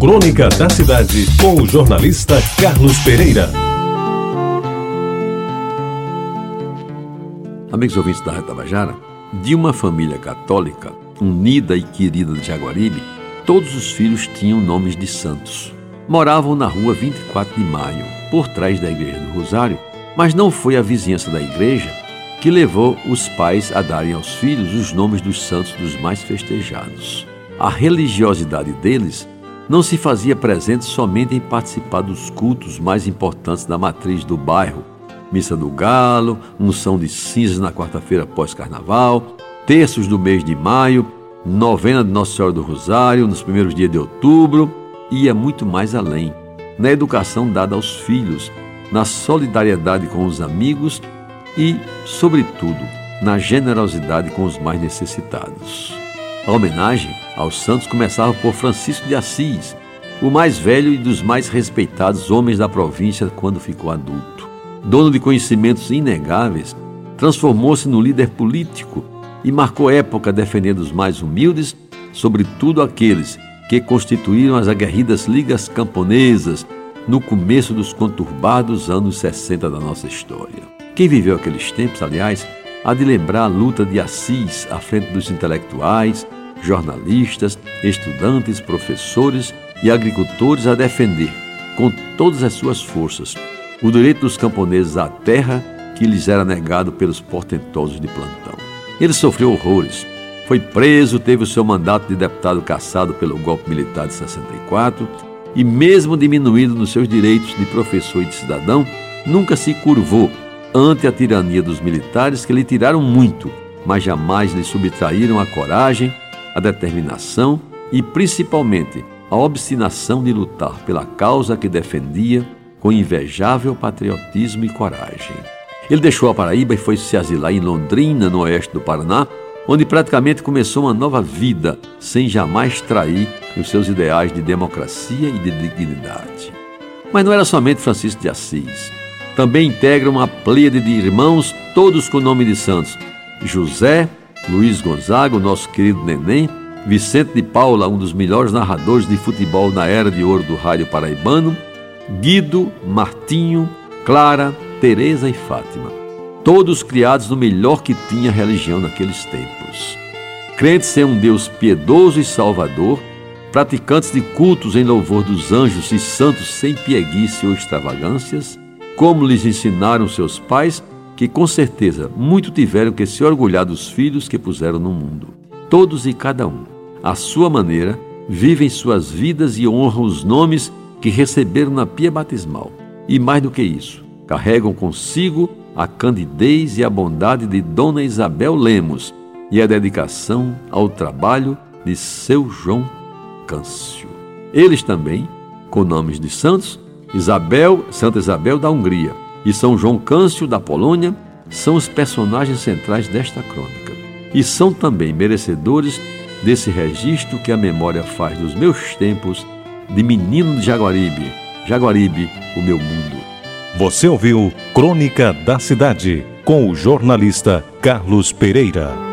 Crônica da Cidade, com o jornalista Carlos Pereira. Amigos ouvintes da Retabajara, de uma família católica, unida e querida de Jaguaribe, todos os filhos tinham nomes de santos. Moravam na rua 24 de Maio, por trás da Igreja do Rosário, mas não foi a vizinhança da igreja que levou os pais a darem aos filhos os nomes dos santos dos mais festejados. A religiosidade deles não se fazia presente somente em participar dos cultos mais importantes da matriz do bairro, missa do galo, unção de cinzas na quarta-feira pós-carnaval, terços do mês de maio, novena de Nossa Senhora do Rosário nos primeiros dias de outubro, ia muito mais além, na educação dada aos filhos, na solidariedade com os amigos e, sobretudo, na generosidade com os mais necessitados. A homenagem aos santos começava por Francisco de Assis, o mais velho e dos mais respeitados homens da província quando ficou adulto. Dono de conhecimentos inegáveis, transformou-se no líder político e marcou época defendendo os mais humildes, sobretudo aqueles que constituíram as aguerridas ligas camponesas no começo dos conturbados anos 60 da nossa história. Quem viveu aqueles tempos, aliás, há de lembrar a luta de Assis à frente dos intelectuais, jornalistas, estudantes, professores e agricultores a defender, com todas as suas forças, o direito dos camponeses à terra que lhes era negado pelos portentosos de plantão. Ele sofreu horrores, foi preso, teve o seu mandato de deputado cassado pelo golpe militar de 64 e, mesmo diminuído nos seus direitos de professor e de cidadão, nunca se curvou ante a tirania dos militares que lhe tiraram muito, mas jamais lhe subtraíram a coragem, a determinação e, principalmente, a obstinação de lutar pela causa que defendia com invejável patriotismo e coragem. Ele deixou a Paraíba e foi se asilar em Londrina, no oeste do Paraná, onde praticamente começou uma nova vida, sem jamais trair os seus ideais de democracia e de dignidade. Mas não era somente Francisco de Assis. Também integra uma pleiade de irmãos, todos com nome de santos. José, Luiz Gonzaga, o nosso querido Neném, Vicente de Paula, um dos melhores narradores de futebol na era de ouro do rádio paraibano, Guido, Martinho, Clara, Teresa e Fátima todos criados no melhor que tinha a religião naqueles tempos. Crentes em um Deus piedoso e salvador, praticantes de cultos em louvor dos anjos e santos sem pieguice ou extravagâncias, como lhes ensinaram seus pais, que com certeza muito tiveram que se orgulhar dos filhos que puseram no mundo. Todos e cada um, à sua maneira, vivem suas vidas e honram os nomes que receberam na pia batismal. E mais do que isso, carregam consigo a candidez e a bondade de Dona Isabel Lemos e a dedicação ao trabalho de seu João Câncio. Eles também, com nomes de santos, Isabel, Santa Isabel da Hungria e São João Câncio da Polônia, são os personagens centrais desta crônica e são também merecedores desse registro que a memória faz dos meus tempos de menino de Jaguaribe, Jaguaribe, o meu mundo. Você ouviu Crônica da Cidade com o jornalista Carlos Pereira.